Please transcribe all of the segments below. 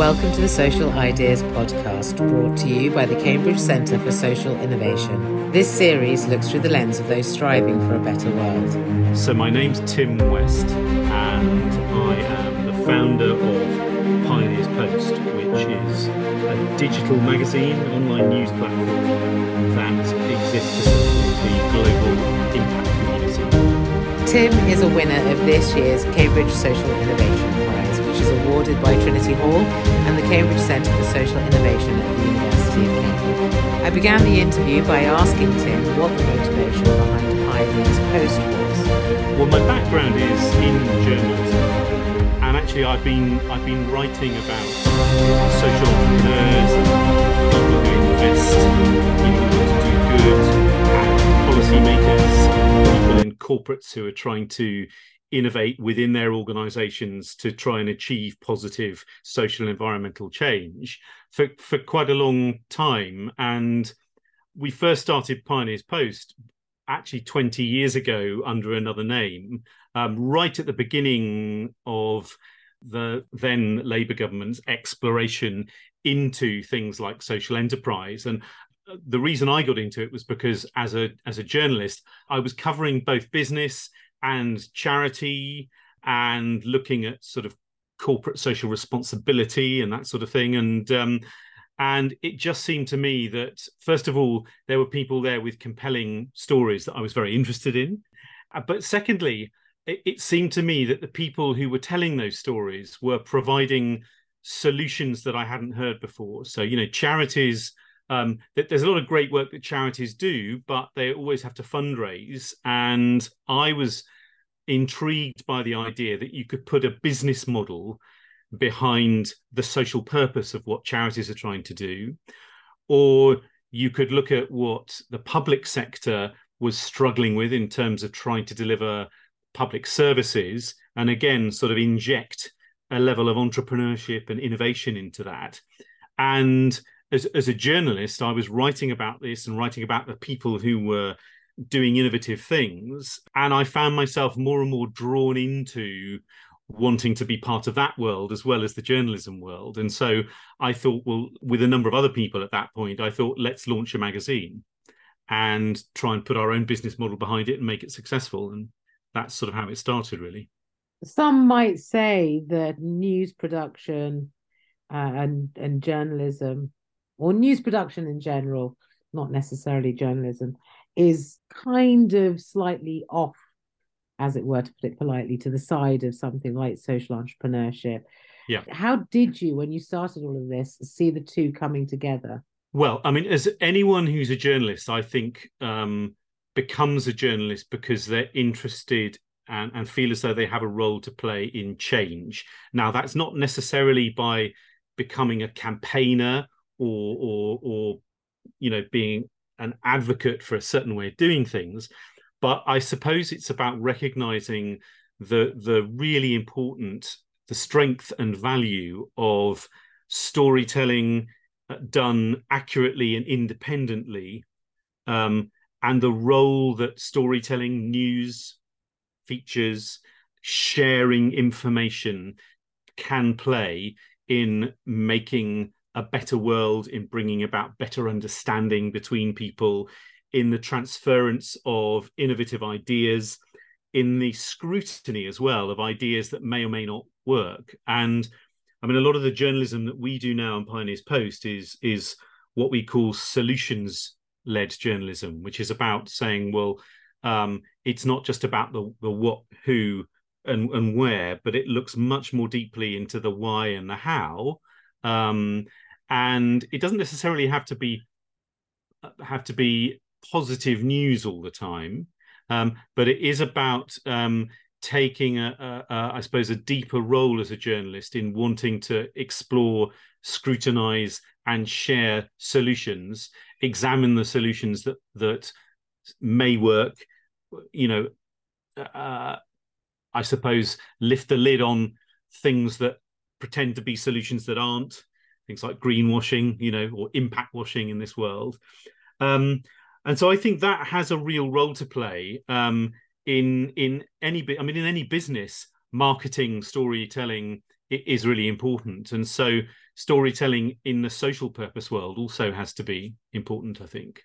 Welcome to the Social Ideas Podcast, brought to you by the Cambridge Centre for Social Innovation. This series looks through the lens of those striving for a better world. So, my name's Tim West, and I am the founder of Pioneers Post, which is a digital magazine, online news platform that exists to support the global impact community. Tim is a winner of this year's Cambridge Social Innovation which is awarded by Trinity Hall and the Cambridge Centre for Social Innovation at the University of Cambridge. I began the interview by asking Tim what the motivation behind Pioneers Post was. Well, my background is in journalism, and actually, I've been I've been writing about social entrepreneurs people who invest in order to do good, and policymakers, people in corporates who are trying to innovate within their organizations to try and achieve positive social and environmental change for, for quite a long time. And we first started Pioneers Post actually 20 years ago under another name, um, right at the beginning of the then Labour government's exploration into things like social enterprise. And uh, the reason I got into it was because as a as a journalist, I was covering both business and charity and looking at sort of corporate social responsibility and that sort of thing. And um, and it just seemed to me that first of all there were people there with compelling stories that I was very interested in. Uh, but secondly it, it seemed to me that the people who were telling those stories were providing solutions that I hadn't heard before. So you know charities um, there's a lot of great work that charities do, but they always have to fundraise. And I was intrigued by the idea that you could put a business model behind the social purpose of what charities are trying to do, or you could look at what the public sector was struggling with in terms of trying to deliver public services, and again, sort of inject a level of entrepreneurship and innovation into that. And as, as a journalist, I was writing about this and writing about the people who were doing innovative things. And I found myself more and more drawn into wanting to be part of that world as well as the journalism world. And so I thought, well, with a number of other people at that point, I thought, let's launch a magazine and try and put our own business model behind it and make it successful. And that's sort of how it started, really. Some might say that news production uh, and and journalism or news production in general, not necessarily journalism, is kind of slightly off, as it were, to put it politely, to the side of something like social entrepreneurship. Yeah. How did you, when you started all of this, see the two coming together? Well, I mean, as anyone who's a journalist, I think um, becomes a journalist because they're interested and, and feel as though they have a role to play in change. Now, that's not necessarily by becoming a campaigner or or or you know being an advocate for a certain way of doing things. But i suppose it's about recognizing the the really important the strength and value of storytelling uh, done accurately and independently um, and the role that storytelling news features sharing information can play in making a better world, in bringing about better understanding between people, in the transference of innovative ideas, in the scrutiny as well of ideas that may or may not work. And I mean, a lot of the journalism that we do now on Pioneers Post is is what we call solutions led journalism, which is about saying, well, um, it's not just about the the what, who, and and where, but it looks much more deeply into the why and the how. Um, and it doesn't necessarily have to be uh, have to be positive news all the time. Um, but it is about um, taking a, a, a, I suppose a deeper role as a journalist in wanting to explore scrutinize and share solutions examine the solutions that that may work you know uh, i suppose lift the lid on things that pretend to be solutions that aren't things like greenwashing, you know, or impact washing in this world. Um, and so I think that has a real role to play um, in in any. I mean, in any business, marketing, storytelling is really important. And so storytelling in the social purpose world also has to be important, I think.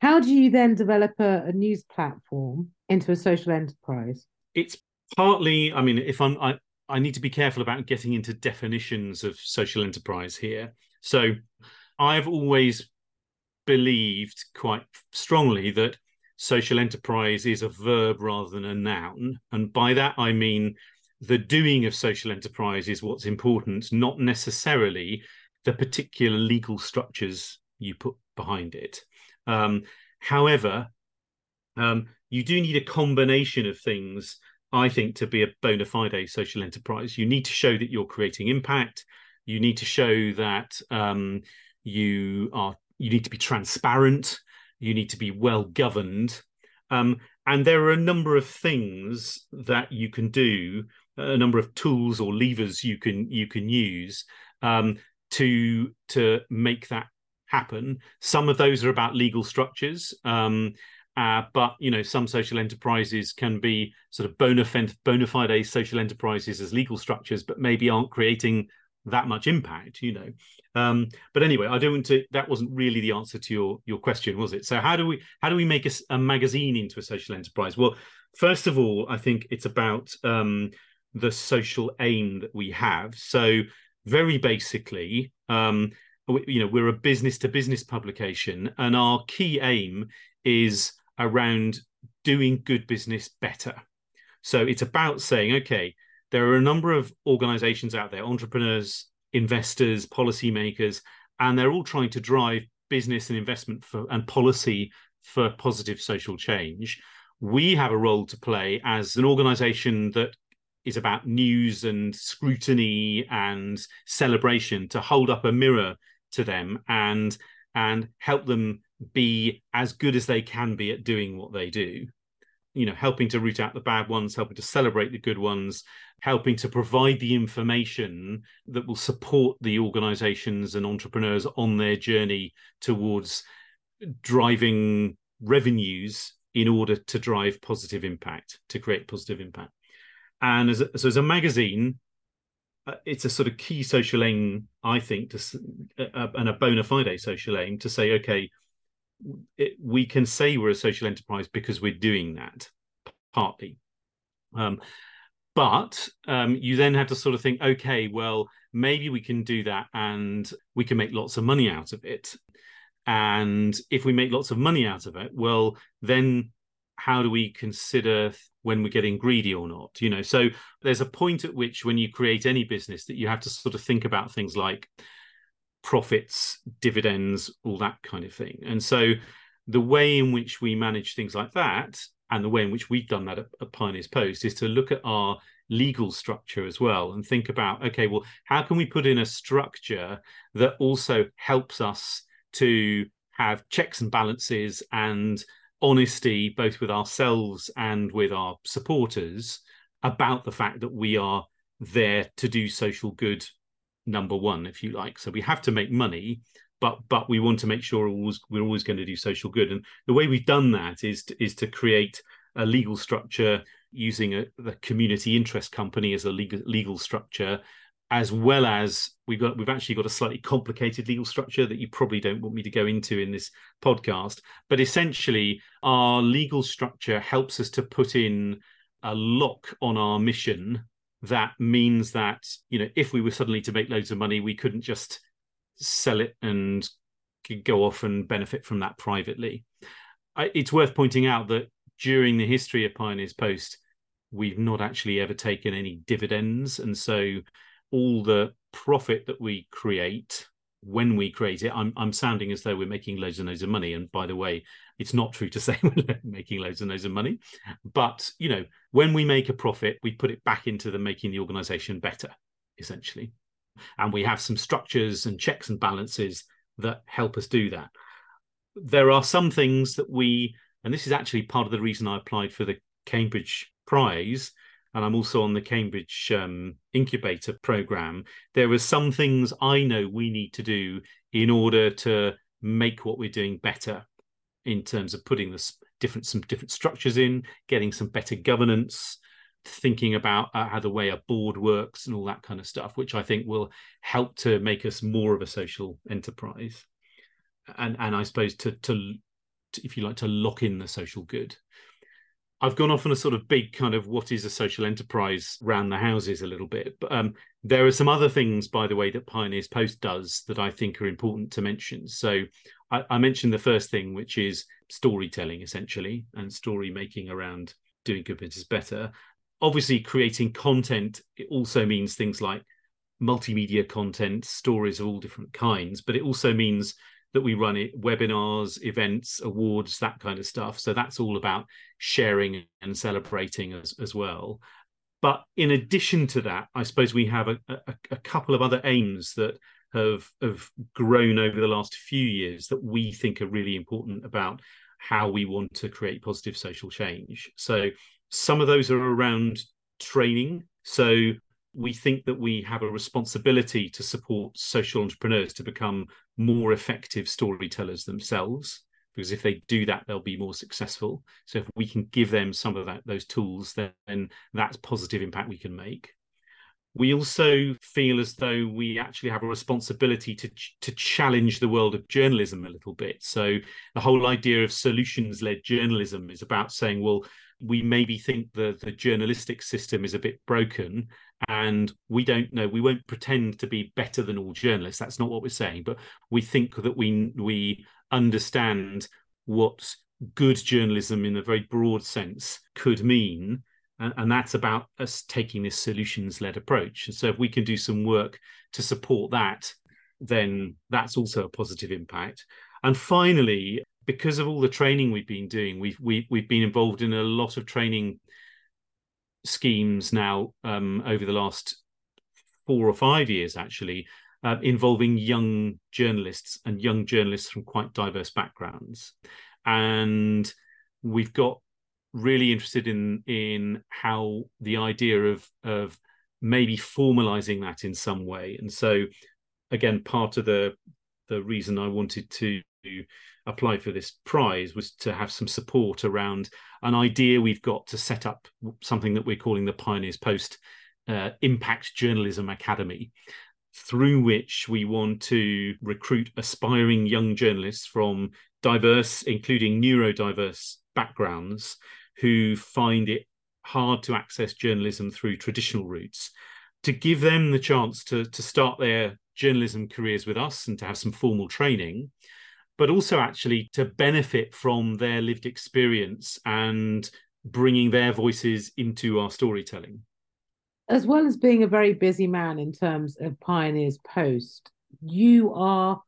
How do you then develop a, a news platform into a social enterprise? It's partly, I mean, if I'm, I, I need to be careful about getting into definitions of social enterprise here. So I've always believed quite strongly that social enterprise is a verb rather than a noun. And by that, I mean the doing of social enterprise is what's important, not necessarily the particular legal structures you put behind it. Um, however, um, you do need a combination of things, I think, to be a bona fide social enterprise. You need to show that you're creating impact. You need to show that um, you are. You need to be transparent. You need to be well governed. Um, and there are a number of things that you can do, a number of tools or levers you can you can use um, to to make that happen. Some of those are about legal structures. Um, uh, but you know, some social enterprises can be sort of bona fide, bona fide social enterprises as legal structures, but maybe aren't creating that much impact. You know, um, but anyway, I don't want to. That wasn't really the answer to your your question, was it? So how do we how do we make a, a magazine into a social enterprise? Well, first of all, I think it's about um, the social aim that we have. So very basically, um, you know we're a business to business publication and our key aim is around doing good business better. So it's about saying okay there are a number of organizations out there entrepreneurs investors policymakers and they're all trying to drive business and investment for and policy for positive social change. We have a role to play as an organization that is about news and scrutiny and celebration to hold up a mirror to them and and help them be as good as they can be at doing what they do. You know helping to root out the bad ones helping to celebrate the good ones helping to provide the information that will support the organizations and entrepreneurs on their journey towards driving revenues in order to drive positive impact to create positive impact. And as a, so as a magazine uh, it's a sort of key social aim, I think, to, and a bona fide social aim to say, okay, it, we can say we're a social enterprise because we're doing that partly. Um, but um, you then have to sort of think, okay, well, maybe we can do that and we can make lots of money out of it. And if we make lots of money out of it, well, then how do we consider when we're getting greedy or not you know so there's a point at which when you create any business that you have to sort of think about things like profits dividends all that kind of thing. And so the way in which we manage things like that and the way in which we've done that at, at pioneers post is to look at our legal structure as well and think about okay well how can we put in a structure that also helps us to have checks and balances and honesty, both with ourselves and with our supporters, about the fact that we are there to do social good, number one, if you like. So we have to make money, but but we want to make sure always, we're always going to do social good. And the way we've done that is to, is to create a legal structure using a, the community interest company as a legal legal structure as well as we've got we've actually got a slightly complicated legal structure that you probably don't want me to go into in this podcast but essentially our legal structure helps us to put in a lock on our mission that means that you know if we were suddenly to make loads of money we couldn't just sell it and go off and benefit from that privately it's worth pointing out that during the history of pioneers post we've not actually ever taken any dividends and so all the profit that we create when we create it, I'm I'm sounding as though we're making loads and loads of money. And by the way, it's not true to say we're making loads and loads of money. But you know, when we make a profit, we put it back into the making the organization better, essentially. And we have some structures and checks and balances that help us do that. There are some things that we, and this is actually part of the reason I applied for the Cambridge Prize, and I'm also on the Cambridge um, incubator program, there are some things I know we need to do in order to make what we're doing better in terms of putting this different some different structures in, getting some better governance, thinking about uh, how the way a board works and all that kind of stuff, which I think will help to make us more of a social enterprise, and and I suppose to to, to if you like to lock in the social good. I've gone off on a sort of big kind of what is a social enterprise round the houses a little bit, but um, there are some other things, by the way, that Pioneers Post does that I think are important to mention. So I, I mentioned the first thing, which is storytelling essentially and story making around doing good business better. Obviously creating content it also means things like multimedia content stories of all different kinds but it also means that we run it webinars events awards that kind of stuff. So that's all about sharing and celebrating as, as well. But in addition to that i suppose we have a, a, a couple of other aims that have have grown over the last few years that we think are really important about how we want to create positive social change. So some of those are around training. So we think that we have a responsibility to support social entrepreneurs to become more effective storytellers themselves because if they do that they'll be more successful. So if we can give them some of that those tools then that's positive impact we can make we also feel as though we actually have a responsibility to to challenge the world of journalism a little bit. So the whole idea of solutions led journalism is about saying well we maybe think the the journalistic system is a bit broken and we don't know we won't pretend to be better than all journalists. That's not what we're saying but we think that we we understand what good journalism in a very broad sense could mean and, and that's about us taking this solutions led approach. And so if we can do some work to support that then that's also a positive impact. And finally because of all the training we've been doing, we've we, we've been involved in a lot of training schemes now um, over the last four or five years, actually, uh, involving young journalists and young journalists from quite diverse backgrounds, and we've got really interested in in how the idea of of maybe formalizing that in some way, and so again, part of the the reason I wanted to apply for this prize was to have some support around an idea we've got to set up something that we're calling the Pioneers Post uh, Impact Journalism Academy, through which we want to recruit aspiring young journalists from diverse, including neurodiverse backgrounds, who find it hard to access journalism through traditional routes, to give them the chance to, to start their journalism careers with us and to have some formal training but also actually to benefit from their lived experience and bringing their voices into our storytelling. As well as being a very busy man in terms of Pioneers Post, you are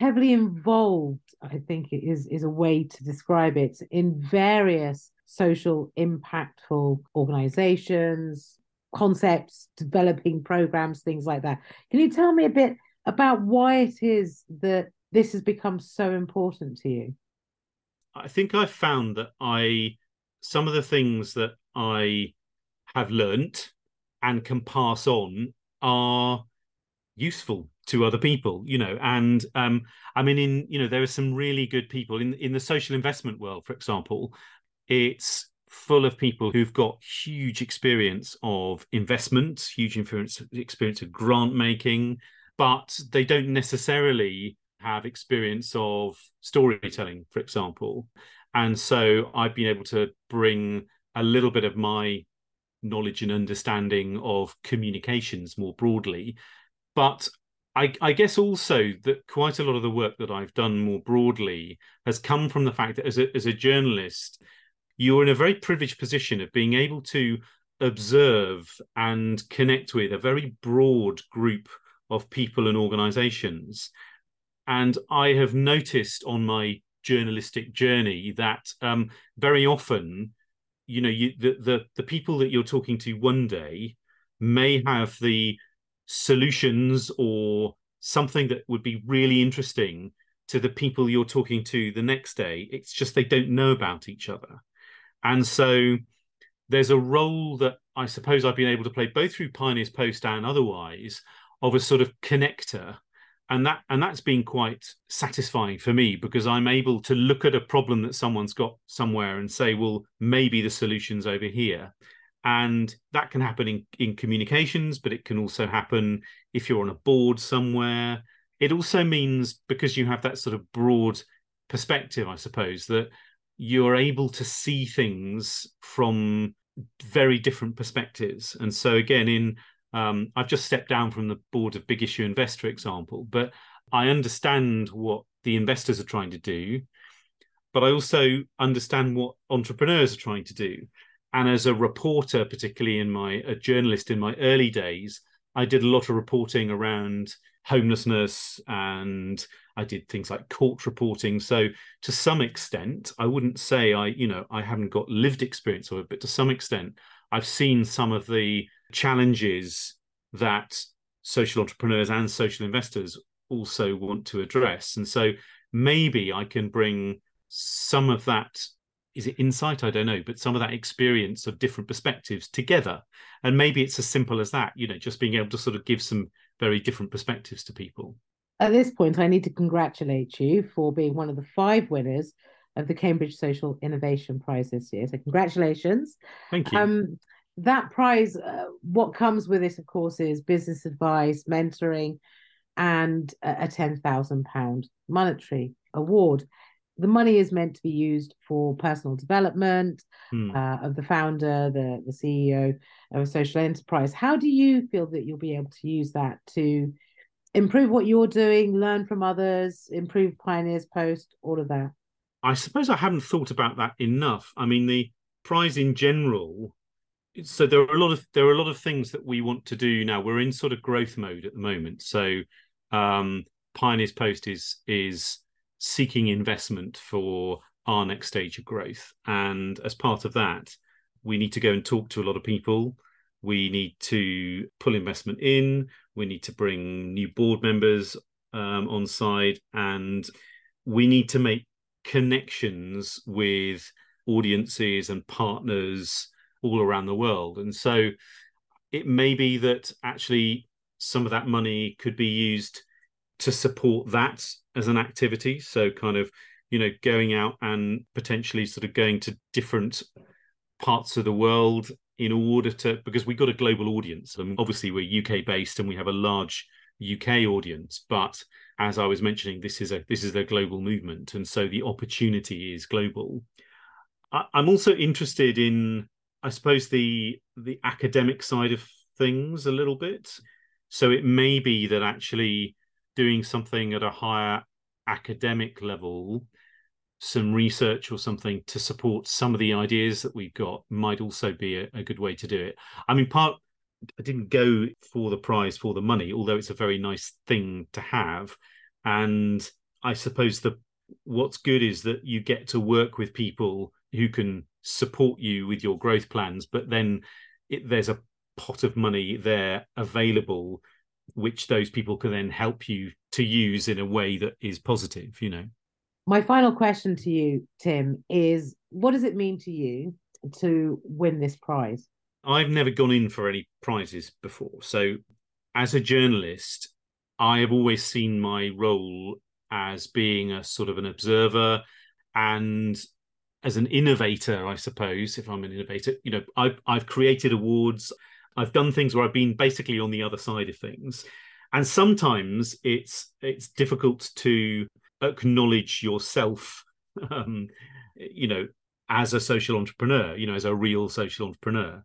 heavily involved, I think it is, is a way to describe it, in various social impactful organizations, concepts, developing programs, things like that. Can you tell me a bit about why it is that this has become so important to you? I think I've found that I some of the things that I have learnt and can pass on are useful to other people you know and um i mean in you know there are some really good people in in the social investment world for example it's full of people who've got huge experience of investment huge experience of grant making but they don't necessarily have experience of storytelling, for example. And so I've been able to bring a little bit of my knowledge and understanding of communications more broadly. But I, I, guess also that quite a lot of the work that I've done more broadly has come from the fact that as a, as a journalist, you're in a very privileged position of being able to observe and connect with a very broad group of people and organizations and I have noticed on my journalistic journey that um, very often, you know, you, the, the the people that you're talking to one day may have the solutions or something that would be really interesting to the people you're talking to the next day. It's just they don't know about each other, and so there's a role that I suppose I've been able to play both through Pioneers Post and otherwise of a sort of connector and that and that's been quite satisfying for me because i'm able to look at a problem that someone's got somewhere and say well maybe the solution's over here And that can happen in, in communications, but it can also happen if you're on a board somewhere. It also means because you have that sort of broad perspective, I suppose, that you're able to see things from very different perspectives. And so, again, in um, I've just stepped down from the board of Big Issue Invest, for example, but I understand what the investors are trying to do, but I also understand what entrepreneurs are trying to do. And as a reporter, particularly in my a journalist in my early days, I did a lot of reporting around homelessness and I did things like court reporting. So to some extent, I wouldn't say I, you know, I haven't got lived experience of it, but to some extent, I've seen some of the challenges that social entrepreneurs and social investors also want to address. And so maybe I can bring some of that is it insight i don't know but some of that experience of different perspectives together and maybe it's as simple as that you know just being able to sort of give some very different perspectives to people. At this point i need to congratulate you for being one of the five winners of the cambridge social innovation prize this year. So congratulations. Thank you. Um, that prize uh, what comes with it of course is business advice mentoring and a, a 10,000 pound monetary award the money is meant to be used for personal development hmm. uh, of the founder, the, the CEO of a social enterprise. How do you feel that you'll be able to use that to improve what you're doing, learn from others, improve Pioneers Post, all of that? I suppose I haven't thought about that enough. I mean, the prize in general. So there are a lot of there are a lot of things that we want to do now. We're in sort of growth mode at the moment. So um, Pioneers Post is is seeking investment for our next stage of growth. And as part of that, we need to go and talk to a lot of people. We need to pull investment in. We need to bring new board members um, on side, and we need to make connections with audiences and partners all around the world. And so it may be that actually some of that money could be used to support that as an activity. So, kind of, you know, going out and potentially sort of going to different parts of the world in order to, because we've got a global audience. And obviously, we're UK based and we have a large UK audience, but as I was mentioning, this is a this is a global movement, and so the opportunity is global. I, I'm also interested in, I suppose, the the academic side of things a little bit. So it may be that actually doing something at a higher academic level, some research or something to support some of the ideas that we've got might also be a, a good way to do it. I mean, part I didn't go for the prize for the money, although it's a very nice thing to have. And I suppose the what's good is that you get to work with people who can support you with your growth plans, but then it, there's a pot of money there available which those people can then help you to use in a way that is positive you know? My final question to you tim is what does it mean to you to win this prize? I've never gone in for any prizes before. So as a journalist i have always seen my role as being a sort of an observer and as an innovator i suppose if i'm an innovator. You know i've, I've created awards I've done things where I've been basically on the other side of things. And sometimes it's it's difficult to acknowledge yourself um, you know, as a social entrepreneur, you know, as a real social entrepreneur.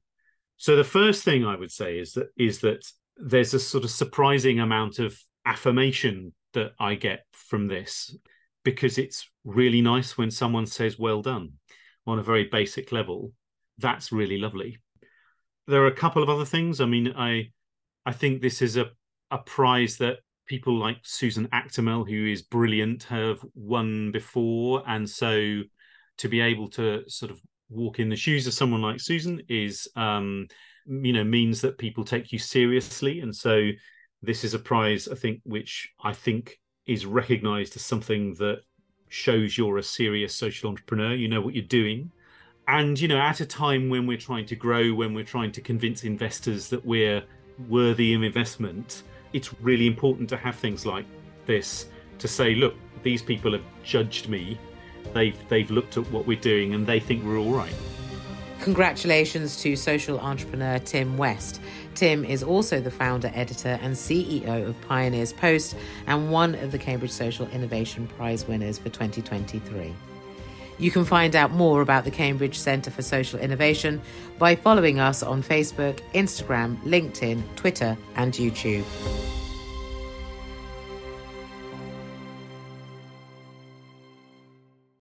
So the first thing I would say is that is that there's a sort of surprising amount of affirmation that I get from this because it's really nice when someone says well done on a very basic level. That's really lovely there are a couple of other things. I mean, I I think this is a a prize that people like Susan Aktemel, who is brilliant, have won before, and so to be able to sort of walk in the shoes of someone like Susan is, um, you know, means that people take you seriously, and so this is a prize I think which I think is recognised as something that shows you're a serious social entrepreneur. You know what you're doing and you know at a time when we're trying to grow when we're trying to convince investors that we're worthy of investment it's really important to have things like this to say look these people have judged me they've they've looked at what we're doing and they think we're all right Congratulations to social entrepreneur Tim West. Tim is also the founder, editor, and CEO of Pioneers Post and one of the Cambridge Social Innovation Prize winners for 2023. You can find out more about the Cambridge Centre for Social Innovation by following us on Facebook, Instagram, LinkedIn, Twitter, and YouTube.